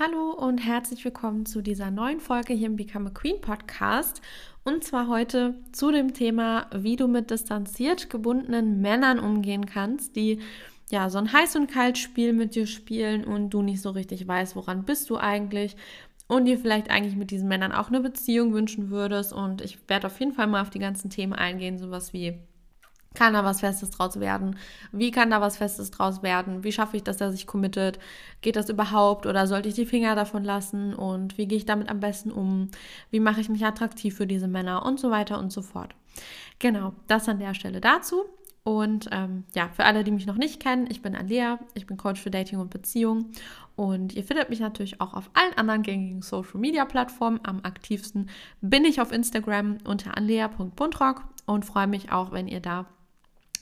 Hallo und herzlich willkommen zu dieser neuen Folge hier im Become a Queen Podcast. Und zwar heute zu dem Thema, wie du mit distanziert gebundenen Männern umgehen kannst, die ja so ein heiß und kalt Spiel mit dir spielen und du nicht so richtig weißt, woran bist du eigentlich und dir vielleicht eigentlich mit diesen Männern auch eine Beziehung wünschen würdest. Und ich werde auf jeden Fall mal auf die ganzen Themen eingehen, sowas wie kann da was Festes draus werden? Wie kann da was Festes draus werden? Wie schaffe ich, dass er sich committet? Geht das überhaupt oder sollte ich die Finger davon lassen? Und wie gehe ich damit am besten um? Wie mache ich mich attraktiv für diese Männer und so weiter und so fort? Genau, das an der Stelle dazu. Und ähm, ja, für alle, die mich noch nicht kennen, ich bin Alea, ich bin Coach für Dating und Beziehung und ihr findet mich natürlich auch auf allen anderen gängigen Social Media Plattformen. Am aktivsten bin ich auf Instagram unter alea.buntrock und freue mich auch, wenn ihr da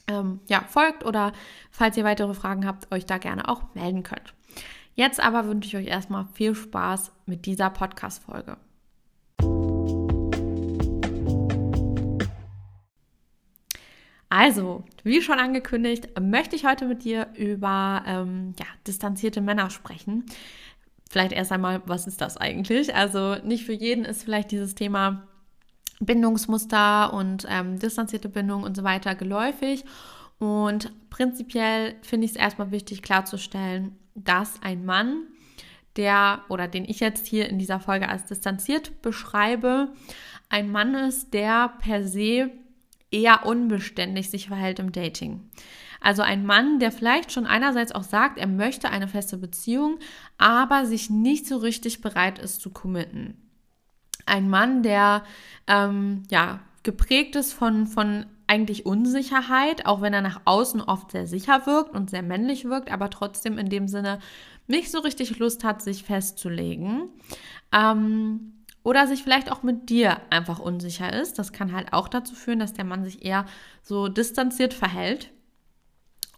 ähm, ja, folgt oder falls ihr weitere Fragen habt, euch da gerne auch melden könnt. Jetzt aber wünsche ich euch erstmal viel Spaß mit dieser Podcast-Folge. Also, wie schon angekündigt, möchte ich heute mit dir über ähm, ja, distanzierte Männer sprechen. Vielleicht erst einmal, was ist das eigentlich? Also, nicht für jeden ist vielleicht dieses Thema Bindungsmuster und ähm, distanzierte Bindung und so weiter geläufig. Und prinzipiell finde ich es erstmal wichtig klarzustellen, dass ein Mann, der oder den ich jetzt hier in dieser Folge als distanziert beschreibe, ein Mann ist, der per se eher unbeständig sich verhält im Dating. Also ein Mann, der vielleicht schon einerseits auch sagt, er möchte eine feste Beziehung, aber sich nicht so richtig bereit ist zu committen ein Mann, der ähm, ja geprägt ist von, von eigentlich Unsicherheit, auch wenn er nach außen oft sehr sicher wirkt und sehr männlich wirkt, aber trotzdem in dem Sinne nicht so richtig Lust hat, sich festzulegen. Ähm, oder sich vielleicht auch mit dir einfach unsicher ist. Das kann halt auch dazu führen, dass der Mann sich eher so distanziert verhält.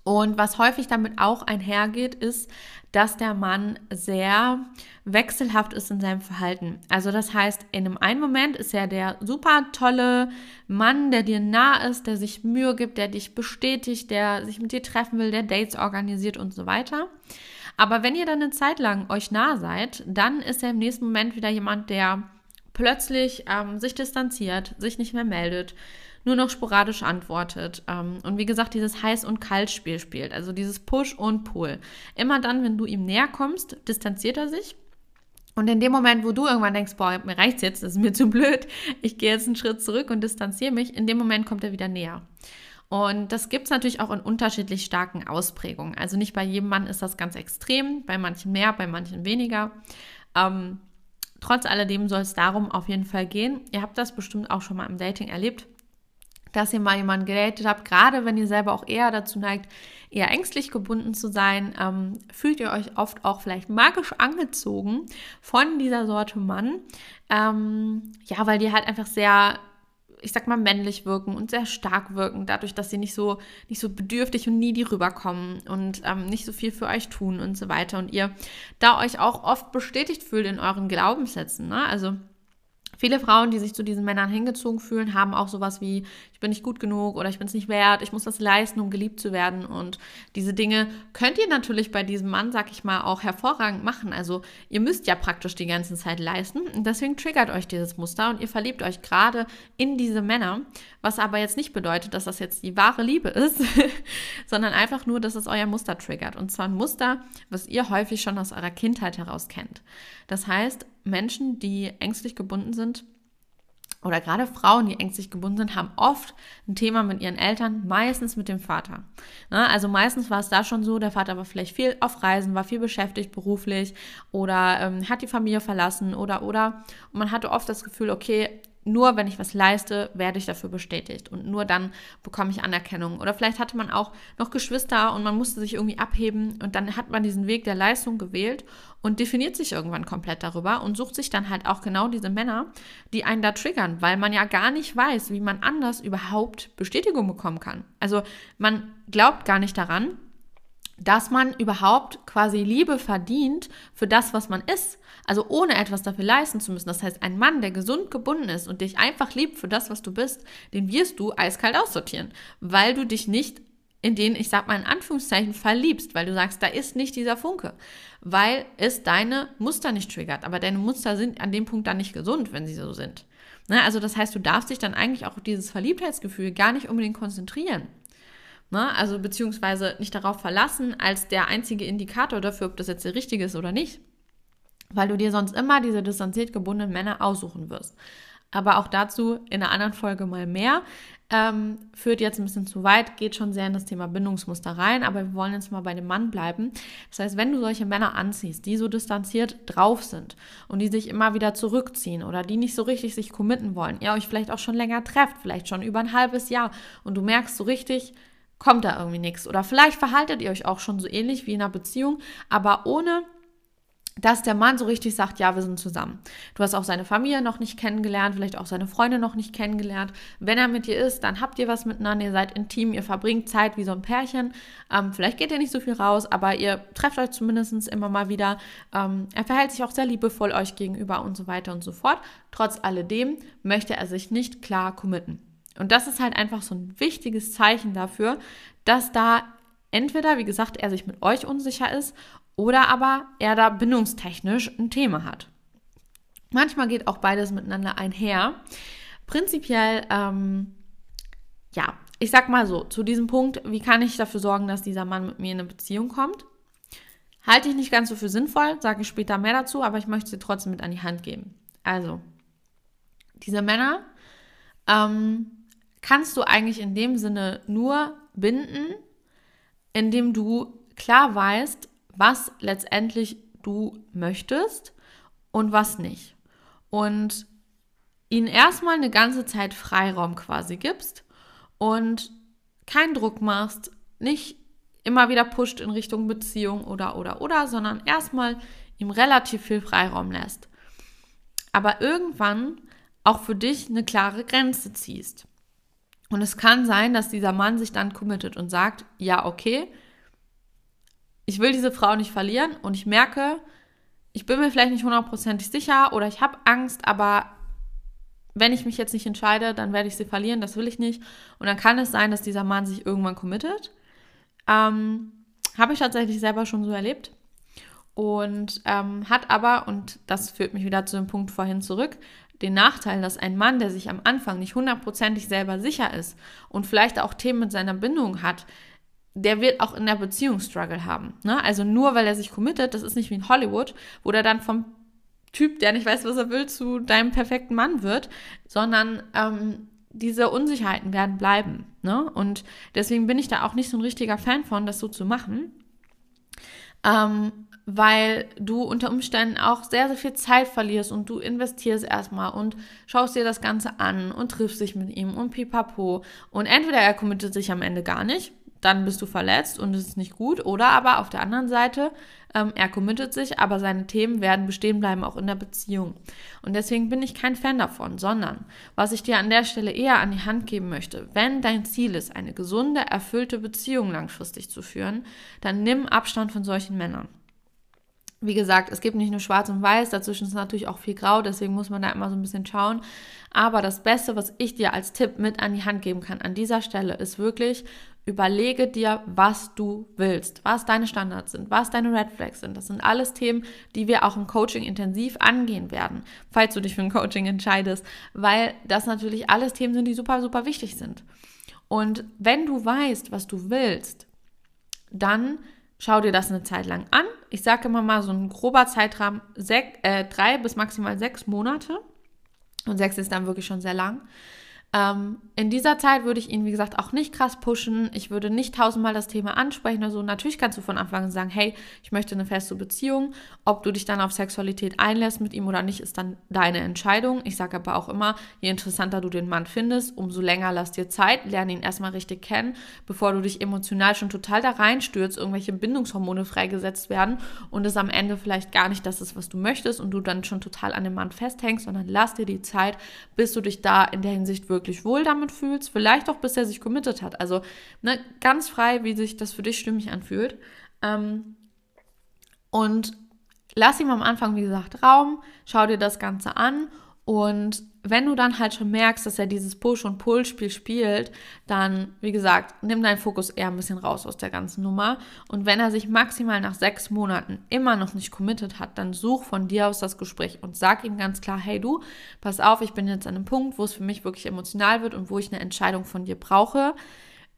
Und was häufig damit auch einhergeht, ist, dass der Mann sehr wechselhaft ist in seinem Verhalten. Also das heißt, in einem einen Moment ist er der super tolle Mann, der dir nah ist, der sich Mühe gibt, der dich bestätigt, der sich mit dir treffen will, der Dates organisiert und so weiter. Aber wenn ihr dann eine Zeit lang euch nah seid, dann ist er im nächsten Moment wieder jemand, der plötzlich ähm, sich distanziert, sich nicht mehr meldet, nur noch sporadisch antwortet. Ähm, und wie gesagt, dieses Heiß- und Kalt-Spiel spielt, also dieses Push und Pull. Immer dann, wenn du ihm näher kommst, distanziert er sich. Und in dem Moment, wo du irgendwann denkst, boah, mir reicht's jetzt, das ist mir zu blöd, ich gehe jetzt einen Schritt zurück und distanziere mich, in dem Moment kommt er wieder näher. Und das gibt es natürlich auch in unterschiedlich starken Ausprägungen. Also nicht bei jedem Mann ist das ganz extrem, bei manchen mehr, bei manchen weniger. Ähm, trotz alledem soll es darum auf jeden Fall gehen. Ihr habt das bestimmt auch schon mal im Dating erlebt dass ihr mal jemanden gedatet habt, gerade wenn ihr selber auch eher dazu neigt, eher ängstlich gebunden zu sein, ähm, fühlt ihr euch oft auch vielleicht magisch angezogen von dieser Sorte Mann. Ähm, ja, weil die halt einfach sehr, ich sag mal, männlich wirken und sehr stark wirken, dadurch, dass sie nicht so, nicht so bedürftig und needy rüberkommen und ähm, nicht so viel für euch tun und so weiter. Und ihr da euch auch oft bestätigt fühlt in euren Glaubenssätzen. Ne? Also Viele Frauen, die sich zu diesen Männern hingezogen fühlen, haben auch sowas wie, ich bin nicht gut genug oder ich bin es nicht wert, ich muss das leisten, um geliebt zu werden. Und diese Dinge könnt ihr natürlich bei diesem Mann, sag ich mal, auch hervorragend machen. Also ihr müsst ja praktisch die ganze Zeit leisten. Und deswegen triggert euch dieses Muster und ihr verliebt euch gerade in diese Männer. Was aber jetzt nicht bedeutet, dass das jetzt die wahre Liebe ist, sondern einfach nur, dass es euer Muster triggert. Und zwar ein Muster, was ihr häufig schon aus eurer Kindheit heraus kennt. Das heißt, Menschen, die ängstlich gebunden sind, oder gerade Frauen, die ängstlich gebunden sind, haben oft ein Thema mit ihren Eltern, meistens mit dem Vater. Ne, also meistens war es da schon so, der Vater war vielleicht viel auf Reisen, war viel beschäftigt beruflich oder ähm, hat die Familie verlassen oder oder. Und man hatte oft das Gefühl, okay, nur wenn ich was leiste, werde ich dafür bestätigt und nur dann bekomme ich Anerkennung. Oder vielleicht hatte man auch noch Geschwister und man musste sich irgendwie abheben und dann hat man diesen Weg der Leistung gewählt und definiert sich irgendwann komplett darüber und sucht sich dann halt auch genau diese Männer, die einen da triggern, weil man ja gar nicht weiß, wie man anders überhaupt Bestätigung bekommen kann. Also man glaubt gar nicht daran, dass man überhaupt quasi Liebe verdient für das, was man ist. Also ohne etwas dafür leisten zu müssen. Das heißt, ein Mann, der gesund gebunden ist und dich einfach liebt für das, was du bist, den wirst du eiskalt aussortieren, weil du dich nicht in den, ich sag mal in Anführungszeichen, verliebst, weil du sagst, da ist nicht dieser Funke, weil es deine Muster nicht triggert. Aber deine Muster sind an dem Punkt dann nicht gesund, wenn sie so sind. Ne? Also das heißt, du darfst dich dann eigentlich auch auf dieses Verliebtheitsgefühl gar nicht unbedingt konzentrieren. Ne? Also beziehungsweise nicht darauf verlassen als der einzige Indikator dafür, ob das jetzt der richtige ist oder nicht. Weil du dir sonst immer diese distanziert gebundenen Männer aussuchen wirst. Aber auch dazu in einer anderen Folge mal mehr. Ähm, führt jetzt ein bisschen zu weit, geht schon sehr in das Thema Bindungsmuster rein, aber wir wollen jetzt mal bei dem Mann bleiben. Das heißt, wenn du solche Männer anziehst, die so distanziert drauf sind und die sich immer wieder zurückziehen oder die nicht so richtig sich committen wollen, ihr euch vielleicht auch schon länger trefft, vielleicht schon über ein halbes Jahr und du merkst so richtig, kommt da irgendwie nichts. Oder vielleicht verhaltet ihr euch auch schon so ähnlich wie in einer Beziehung, aber ohne dass der Mann so richtig sagt, ja, wir sind zusammen. Du hast auch seine Familie noch nicht kennengelernt, vielleicht auch seine Freunde noch nicht kennengelernt. Wenn er mit dir ist, dann habt ihr was miteinander, ihr seid intim, ihr verbringt Zeit wie so ein Pärchen. Ähm, vielleicht geht ihr nicht so viel raus, aber ihr trefft euch zumindest immer mal wieder. Ähm, er verhält sich auch sehr liebevoll euch gegenüber und so weiter und so fort. Trotz alledem möchte er sich nicht klar committen. Und das ist halt einfach so ein wichtiges Zeichen dafür, dass da entweder, wie gesagt, er sich mit euch unsicher ist oder aber er da bindungstechnisch ein Thema hat. Manchmal geht auch beides miteinander einher. Prinzipiell, ähm, ja, ich sag mal so, zu diesem Punkt, wie kann ich dafür sorgen, dass dieser Mann mit mir in eine Beziehung kommt? Halte ich nicht ganz so für sinnvoll, sage ich später mehr dazu, aber ich möchte sie trotzdem mit an die Hand geben. Also, diese Männer ähm, kannst du eigentlich in dem Sinne nur binden, indem du klar weißt, was letztendlich du möchtest und was nicht. Und ihnen erstmal eine ganze Zeit Freiraum quasi gibst und keinen Druck machst, nicht immer wieder pusht in Richtung Beziehung oder oder oder, sondern erstmal ihm relativ viel Freiraum lässt. Aber irgendwann auch für dich eine klare Grenze ziehst. Und es kann sein, dass dieser Mann sich dann committet und sagt, ja, okay, ich will diese Frau nicht verlieren und ich merke, ich bin mir vielleicht nicht hundertprozentig sicher oder ich habe Angst, aber wenn ich mich jetzt nicht entscheide, dann werde ich sie verlieren, das will ich nicht. Und dann kann es sein, dass dieser Mann sich irgendwann committet. Ähm, habe ich tatsächlich selber schon so erlebt. Und ähm, hat aber, und das führt mich wieder zu dem Punkt vorhin zurück, den Nachteil, dass ein Mann, der sich am Anfang nicht hundertprozentig selber sicher ist und vielleicht auch Themen mit seiner Bindung hat, der wird auch in der Beziehung Struggle haben. Ne? Also nur weil er sich committet, das ist nicht wie in Hollywood, wo der dann vom Typ, der nicht weiß, was er will, zu deinem perfekten Mann wird, sondern ähm, diese Unsicherheiten werden bleiben. Ne? Und deswegen bin ich da auch nicht so ein richtiger Fan von, das so zu machen. Ähm, weil du unter Umständen auch sehr, sehr viel Zeit verlierst und du investierst erstmal und schaust dir das Ganze an und triffst dich mit ihm und pipapo. Und entweder er committet sich am Ende gar nicht, dann bist du verletzt und es ist nicht gut. Oder aber auf der anderen Seite, ähm, er committet sich, aber seine Themen werden bestehen bleiben, auch in der Beziehung. Und deswegen bin ich kein Fan davon, sondern was ich dir an der Stelle eher an die Hand geben möchte, wenn dein Ziel ist, eine gesunde, erfüllte Beziehung langfristig zu führen, dann nimm Abstand von solchen Männern. Wie gesagt, es gibt nicht nur schwarz und weiß, dazwischen ist natürlich auch viel grau, deswegen muss man da immer so ein bisschen schauen. Aber das Beste, was ich dir als Tipp mit an die Hand geben kann an dieser Stelle, ist wirklich, Überlege dir, was du willst, was deine Standards sind, was deine Red Flags sind. Das sind alles Themen, die wir auch im Coaching intensiv angehen werden, falls du dich für ein Coaching entscheidest, weil das natürlich alles Themen sind, die super, super wichtig sind. Und wenn du weißt, was du willst, dann schau dir das eine Zeit lang an. Ich sage immer mal so ein grober Zeitrahmen, sech, äh, drei bis maximal sechs Monate. Und sechs ist dann wirklich schon sehr lang. Ähm, in dieser Zeit würde ich ihn, wie gesagt, auch nicht krass pushen. Ich würde nicht tausendmal das Thema ansprechen oder so. Natürlich kannst du von Anfang an sagen, hey, ich möchte eine feste Beziehung. Ob du dich dann auf Sexualität einlässt mit ihm oder nicht, ist dann deine Entscheidung. Ich sage aber auch immer, je interessanter du den Mann findest, umso länger lass dir Zeit. Lerne ihn erstmal richtig kennen, bevor du dich emotional schon total da reinstürzt, irgendwelche Bindungshormone freigesetzt werden und es am Ende vielleicht gar nicht das ist, was du möchtest und du dann schon total an dem Mann festhängst, sondern lass dir die Zeit, bis du dich da in der Hinsicht wirklich wirklich wohl damit fühlst, vielleicht auch bis er sich committed hat. Also ne, ganz frei, wie sich das für dich stimmig anfühlt. Ähm, und lass ihm am Anfang, wie gesagt, Raum, schau dir das Ganze an Und wenn du dann halt schon merkst, dass er dieses Push- und Pull-Spiel spielt, dann, wie gesagt, nimm deinen Fokus eher ein bisschen raus aus der ganzen Nummer. Und wenn er sich maximal nach sechs Monaten immer noch nicht committed hat, dann such von dir aus das Gespräch und sag ihm ganz klar, hey du, pass auf, ich bin jetzt an einem Punkt, wo es für mich wirklich emotional wird und wo ich eine Entscheidung von dir brauche.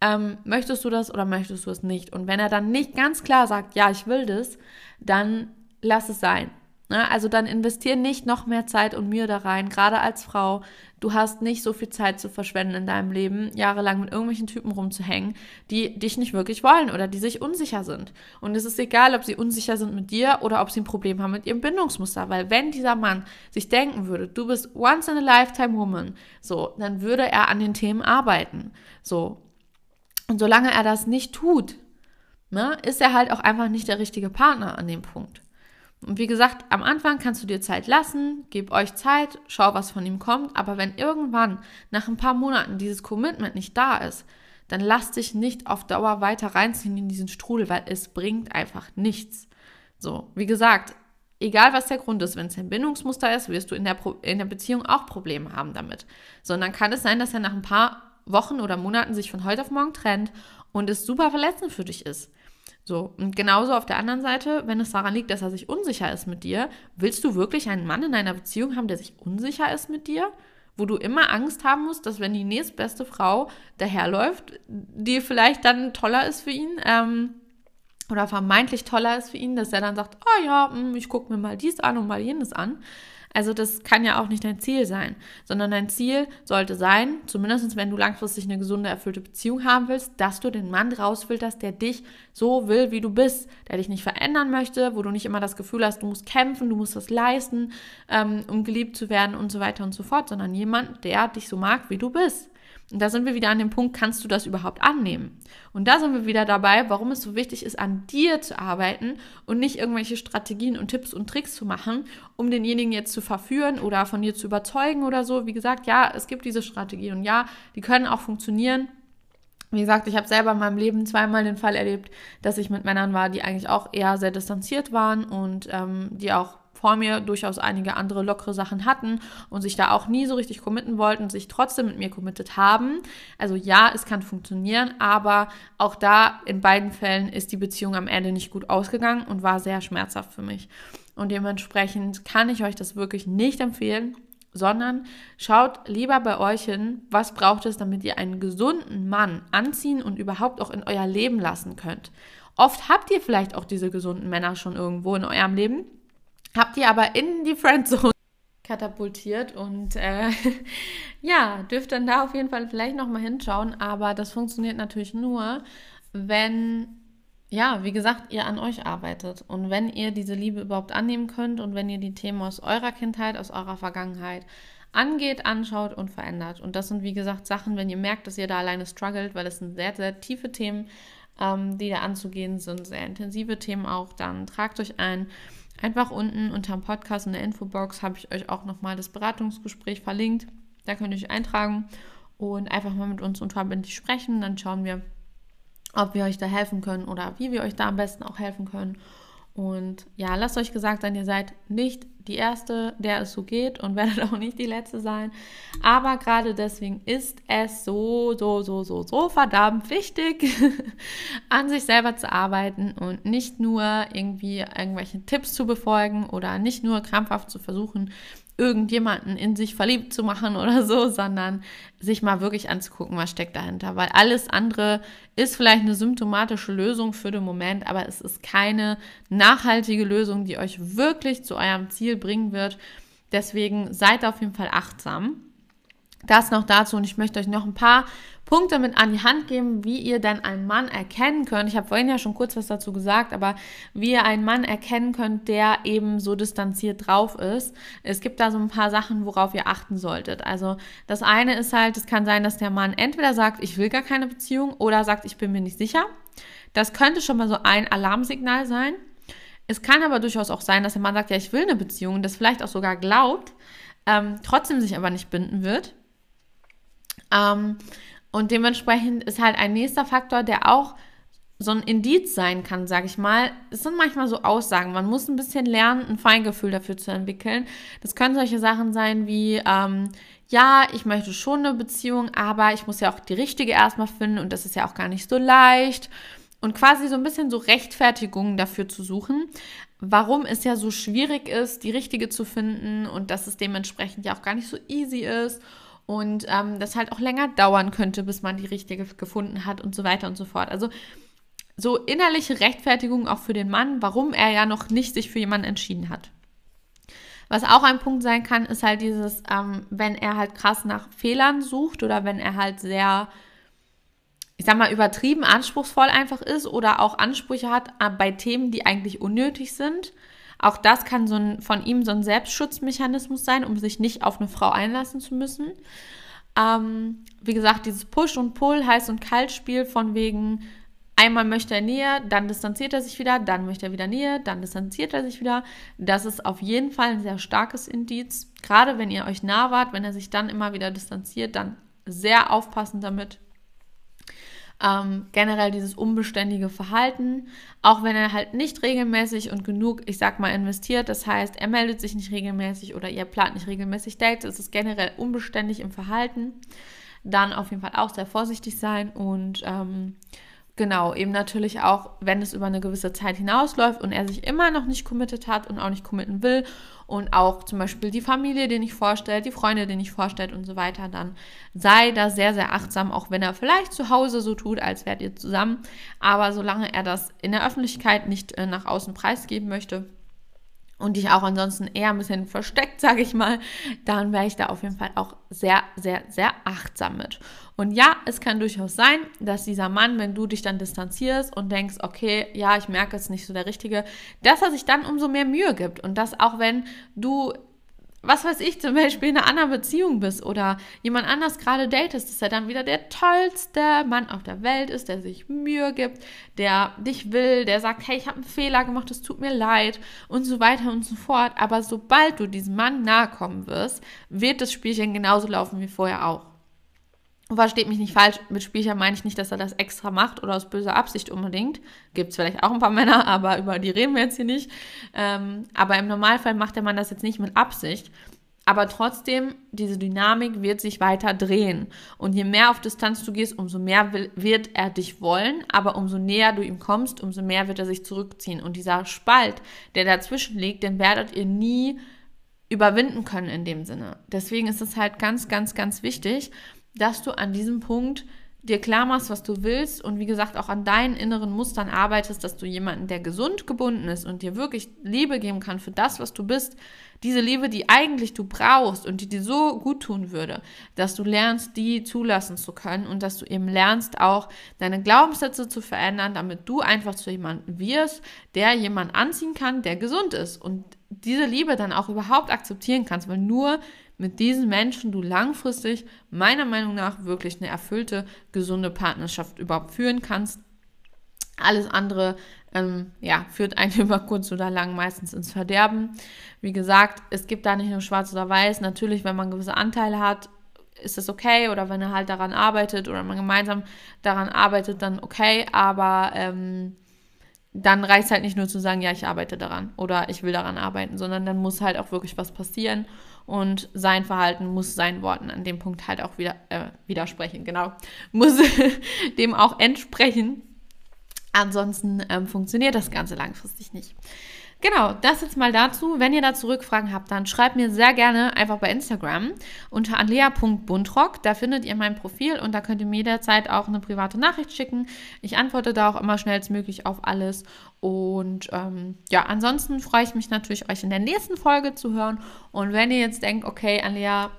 Ähm, möchtest du das oder möchtest du es nicht? Und wenn er dann nicht ganz klar sagt, ja, ich will das, dann lass es sein. Ne? Also dann investier nicht noch mehr Zeit und Mühe da rein, gerade als Frau. Du hast nicht so viel Zeit zu verschwenden in deinem Leben, jahrelang mit irgendwelchen Typen rumzuhängen, die dich nicht wirklich wollen oder die sich unsicher sind. Und es ist egal, ob sie unsicher sind mit dir oder ob sie ein Problem haben mit ihrem Bindungsmuster, weil wenn dieser Mann sich denken würde, du bist once in a lifetime woman, so, dann würde er an den Themen arbeiten. So. Und solange er das nicht tut, ne, ist er halt auch einfach nicht der richtige Partner an dem Punkt. Und wie gesagt, am Anfang kannst du dir Zeit lassen, gib euch Zeit, schau, was von ihm kommt. Aber wenn irgendwann nach ein paar Monaten dieses Commitment nicht da ist, dann lass dich nicht auf Dauer weiter reinziehen in diesen Strudel, weil es bringt einfach nichts. So, wie gesagt, egal was der Grund ist, wenn es ein Bindungsmuster ist, wirst du in der, Pro in der Beziehung auch Probleme haben damit. Sondern kann es sein, dass er nach ein paar Wochen oder Monaten sich von heute auf morgen trennt und es super verletzend für dich ist. So, und genauso auf der anderen Seite, wenn es daran liegt, dass er sich unsicher ist mit dir, willst du wirklich einen Mann in einer Beziehung haben, der sich unsicher ist mit dir? Wo du immer Angst haben musst, dass wenn die nächstbeste Frau daherläuft, die vielleicht dann toller ist für ihn, ähm, oder vermeintlich toller ist für ihn, dass er dann sagt, oh ja, hm, ich gucke mir mal dies an und mal jenes an. Also das kann ja auch nicht dein Ziel sein, sondern dein Ziel sollte sein, zumindest wenn du langfristig eine gesunde, erfüllte Beziehung haben willst, dass du den Mann rausfilterst, der dich so will, wie du bist, der dich nicht verändern möchte, wo du nicht immer das Gefühl hast, du musst kämpfen, du musst das leisten, ähm, um geliebt zu werden und so weiter und so fort, sondern jemand, der dich so mag, wie du bist. Und da sind wir wieder an dem Punkt, kannst du das überhaupt annehmen? Und da sind wir wieder dabei, warum es so wichtig ist, an dir zu arbeiten und nicht irgendwelche Strategien und Tipps und Tricks zu machen, um denjenigen jetzt zu verführen oder von dir zu überzeugen oder so. Wie gesagt, ja, es gibt diese Strategien und ja, die können auch funktionieren. Wie gesagt, ich habe selber in meinem Leben zweimal den Fall erlebt, dass ich mit Männern war, die eigentlich auch eher sehr distanziert waren und ähm, die auch vor mir durchaus einige andere lockere Sachen hatten und sich da auch nie so richtig committen wollten, sich trotzdem mit mir committed haben. Also ja, es kann funktionieren, aber auch da in beiden Fällen ist die Beziehung am Ende nicht gut ausgegangen und war sehr schmerzhaft für mich. Und dementsprechend kann ich euch das wirklich nicht empfehlen sondern schaut lieber bei euch hin, was braucht es, damit ihr einen gesunden Mann anziehen und überhaupt auch in euer Leben lassen könnt. Oft habt ihr vielleicht auch diese gesunden Männer schon irgendwo in eurem Leben, habt ihr aber in die Friendzone katapultiert und äh, ja, dürft dann da auf jeden Fall vielleicht nochmal hinschauen, aber das funktioniert natürlich nur, wenn, ja, wie gesagt, ihr an euch arbeitet und wenn ihr diese Liebe überhaupt annehmen könnt und wenn ihr die Themen aus eurer Kindheit, aus eurer Vergangenheit angeht, anschaut und verändert. Und das sind, wie gesagt, Sachen, wenn ihr merkt, dass ihr da alleine struggelt, weil es sind sehr, sehr tiefe Themen, ähm, die da anzugehen sind, sehr intensive Themen auch, dann tragt euch ein. Einfach unten unter dem Podcast in der Infobox habe ich euch auch nochmal das Beratungsgespräch verlinkt. Da könnt ihr euch eintragen und einfach mal mit uns unverbindlich sprechen. Dann schauen wir, ob wir euch da helfen können oder wie wir euch da am besten auch helfen können. Und ja, lasst euch gesagt sein, ihr seid nicht die Erste, der es so geht und werdet auch nicht die Letzte sein. Aber gerade deswegen ist es so, so, so, so, so verdammt wichtig, an sich selber zu arbeiten und nicht nur irgendwie irgendwelche Tipps zu befolgen oder nicht nur krampfhaft zu versuchen, irgendjemanden in sich verliebt zu machen oder so, sondern sich mal wirklich anzugucken, was steckt dahinter. Weil alles andere ist vielleicht eine symptomatische Lösung für den Moment, aber es ist keine nachhaltige Lösung, die euch wirklich zu eurem Ziel bringen wird. Deswegen seid auf jeden Fall achtsam. Das noch dazu und ich möchte euch noch ein paar Punkte mit an die Hand geben, wie ihr dann einen Mann erkennen könnt. Ich habe vorhin ja schon kurz was dazu gesagt, aber wie ihr einen Mann erkennen könnt, der eben so distanziert drauf ist. Es gibt da so ein paar Sachen, worauf ihr achten solltet. Also das eine ist halt, es kann sein, dass der Mann entweder sagt, ich will gar keine Beziehung oder sagt, ich bin mir nicht sicher. Das könnte schon mal so ein Alarmsignal sein. Es kann aber durchaus auch sein, dass der Mann sagt, ja, ich will eine Beziehung, das vielleicht auch sogar glaubt, ähm, trotzdem sich aber nicht binden wird. Ähm, und dementsprechend ist halt ein nächster Faktor, der auch so ein Indiz sein kann, sage ich mal. Es sind manchmal so Aussagen. Man muss ein bisschen lernen, ein Feingefühl dafür zu entwickeln. Das können solche Sachen sein wie, ähm, ja, ich möchte schon eine Beziehung, aber ich muss ja auch die richtige erstmal finden und das ist ja auch gar nicht so leicht. Und quasi so ein bisschen so Rechtfertigungen dafür zu suchen, warum es ja so schwierig ist, die richtige zu finden und dass es dementsprechend ja auch gar nicht so easy ist und ähm, das halt auch länger dauern könnte, bis man die richtige gefunden hat und so weiter und so fort. Also so innerliche Rechtfertigung auch für den Mann, warum er ja noch nicht sich für jemanden entschieden hat. Was auch ein Punkt sein kann, ist halt dieses, ähm, wenn er halt krass nach Fehlern sucht oder wenn er halt sehr, ich sag mal, übertrieben anspruchsvoll einfach ist oder auch Ansprüche hat äh, bei Themen, die eigentlich unnötig sind. Auch das kann so ein, von ihm so ein Selbstschutzmechanismus sein, um sich nicht auf eine Frau einlassen zu müssen. Ähm, wie gesagt, dieses Push und Pull, heiß und kalt Spiel von wegen, Einmal möchte er Nähe, dann distanziert er sich wieder, dann möchte er wieder Nähe, dann distanziert er sich wieder. Das ist auf jeden Fall ein sehr starkes Indiz. Gerade wenn ihr euch nah wart, wenn er sich dann immer wieder distanziert, dann sehr aufpassen damit. Ähm, generell dieses unbeständige Verhalten, auch wenn er halt nicht regelmäßig und genug, ich sag mal, investiert, das heißt, er meldet sich nicht regelmäßig oder ihr plant nicht regelmäßig Dates, es ist generell unbeständig im Verhalten, dann auf jeden Fall auch sehr vorsichtig sein und ähm, Genau, eben natürlich auch, wenn es über eine gewisse Zeit hinausläuft und er sich immer noch nicht committed hat und auch nicht committen will und auch zum Beispiel die Familie, den ich vorstellt, die Freunde, den ich vorstellt und so weiter, dann sei da sehr, sehr achtsam, auch wenn er vielleicht zu Hause so tut, als wärt ihr zusammen. Aber solange er das in der Öffentlichkeit nicht äh, nach außen preisgeben möchte, und dich auch ansonsten eher ein bisschen versteckt, sage ich mal, dann wäre ich da auf jeden Fall auch sehr, sehr, sehr achtsam mit. Und ja, es kann durchaus sein, dass dieser Mann, wenn du dich dann distanzierst und denkst, okay, ja, ich merke, es nicht so der Richtige, dass er sich dann umso mehr Mühe gibt. Und dass auch wenn du was weiß ich, zum Beispiel in einer anderen Beziehung bist oder jemand anders gerade datest, dass er dann wieder der tollste Mann auf der Welt ist, der sich Mühe gibt, der dich will, der sagt, hey, ich habe einen Fehler gemacht, es tut mir leid und so weiter und so fort. Aber sobald du diesem Mann nahe kommen wirst, wird das Spielchen genauso laufen wie vorher auch. Versteht mich nicht falsch, mit Spielchen meine ich nicht, dass er das extra macht oder aus böser Absicht unbedingt. Gibt es vielleicht auch ein paar Männer, aber über die reden wir jetzt hier nicht. Ähm, aber im Normalfall macht der Mann das jetzt nicht mit Absicht. Aber trotzdem, diese Dynamik wird sich weiter drehen. Und je mehr auf Distanz du gehst, umso mehr will, wird er dich wollen. Aber umso näher du ihm kommst, umso mehr wird er sich zurückziehen. Und dieser Spalt, der dazwischen liegt, den werdet ihr nie überwinden können in dem Sinne. Deswegen ist es halt ganz, ganz, ganz wichtig, dass du an diesem Punkt dir klar machst, was du willst und wie gesagt auch an deinen inneren Mustern arbeitest, dass du jemanden, der gesund gebunden ist und dir wirklich Liebe geben kann für das, was du bist, diese Liebe, die eigentlich du brauchst und die dir so gut tun würde, dass du lernst, die zulassen zu können und dass du eben lernst, auch deine Glaubenssätze zu verändern, damit du einfach zu jemandem wirst, der jemanden anziehen kann, der gesund ist und diese Liebe dann auch überhaupt akzeptieren kannst, weil nur mit diesen Menschen du langfristig meiner Meinung nach wirklich eine erfüllte, gesunde Partnerschaft überhaupt führen kannst. Alles andere ähm, ja, führt einen über kurz oder lang meistens ins Verderben. Wie gesagt, es gibt da nicht nur schwarz oder weiß. Natürlich, wenn man gewisse Anteile hat, ist das okay. Oder wenn er halt daran arbeitet oder man gemeinsam daran arbeitet, dann okay. Aber ähm, dann reicht es halt nicht nur zu sagen, ja, ich arbeite daran oder ich will daran arbeiten, sondern dann muss halt auch wirklich was passieren und sein Verhalten muss seinen Worten an dem Punkt halt auch wieder äh, widersprechen, genau, muss dem auch entsprechen. Ansonsten ähm, funktioniert das Ganze langfristig nicht. Genau, das jetzt mal dazu. Wenn ihr dazu Rückfragen habt, dann schreibt mir sehr gerne einfach bei Instagram unter anlea.buntrock. Da findet ihr mein Profil und da könnt ihr mir jederzeit auch eine private Nachricht schicken. Ich antworte da auch immer schnellstmöglich auf alles. Und ähm, ja, ansonsten freue ich mich natürlich, euch in der nächsten Folge zu hören. Und wenn ihr jetzt denkt, okay, Anlea,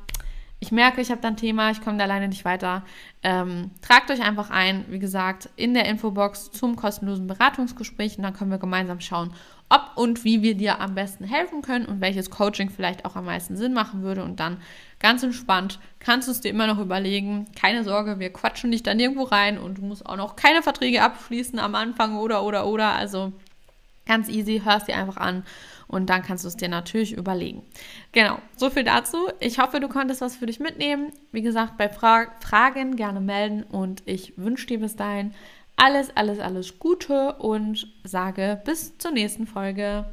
ich merke, ich habe da ein Thema, ich komme da alleine nicht weiter. Ähm, tragt euch einfach ein, wie gesagt, in der Infobox zum kostenlosen Beratungsgespräch und dann können wir gemeinsam schauen, ob und wie wir dir am besten helfen können und welches Coaching vielleicht auch am meisten Sinn machen würde. Und dann ganz entspannt kannst du es dir immer noch überlegen. Keine Sorge, wir quatschen dich da nirgendwo rein und du musst auch noch keine Verträge abschließen am Anfang oder oder oder. Also ganz easy, hörst dir einfach an und dann kannst du es dir natürlich überlegen. Genau, so viel dazu. Ich hoffe, du konntest was für dich mitnehmen. Wie gesagt, bei Fra Fragen gerne melden und ich wünsche dir bis dahin alles, alles, alles Gute und sage bis zur nächsten Folge.